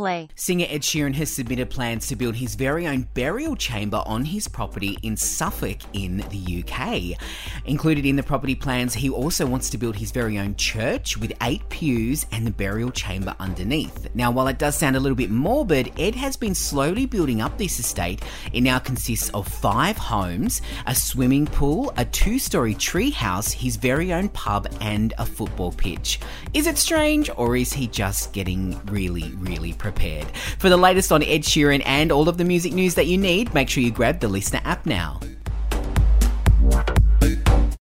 play. Singer Ed Sheeran has submitted plans to build his very own burial chamber on his property in Suffolk in the UK. Included in the property plans, he also wants to build his very own church with eight pews and the burial chamber underneath. Now, while it does sound a little bit morbid, Ed has been slowly building up this estate. It now consists of five homes, a swimming pool, a two story tree house, his very own pub, and a football pitch. Is it strange, or is he just getting really, really prepared? For the latest on Ed Sheeran and all of the music news that you need, make sure you grab the LiSTNR app now.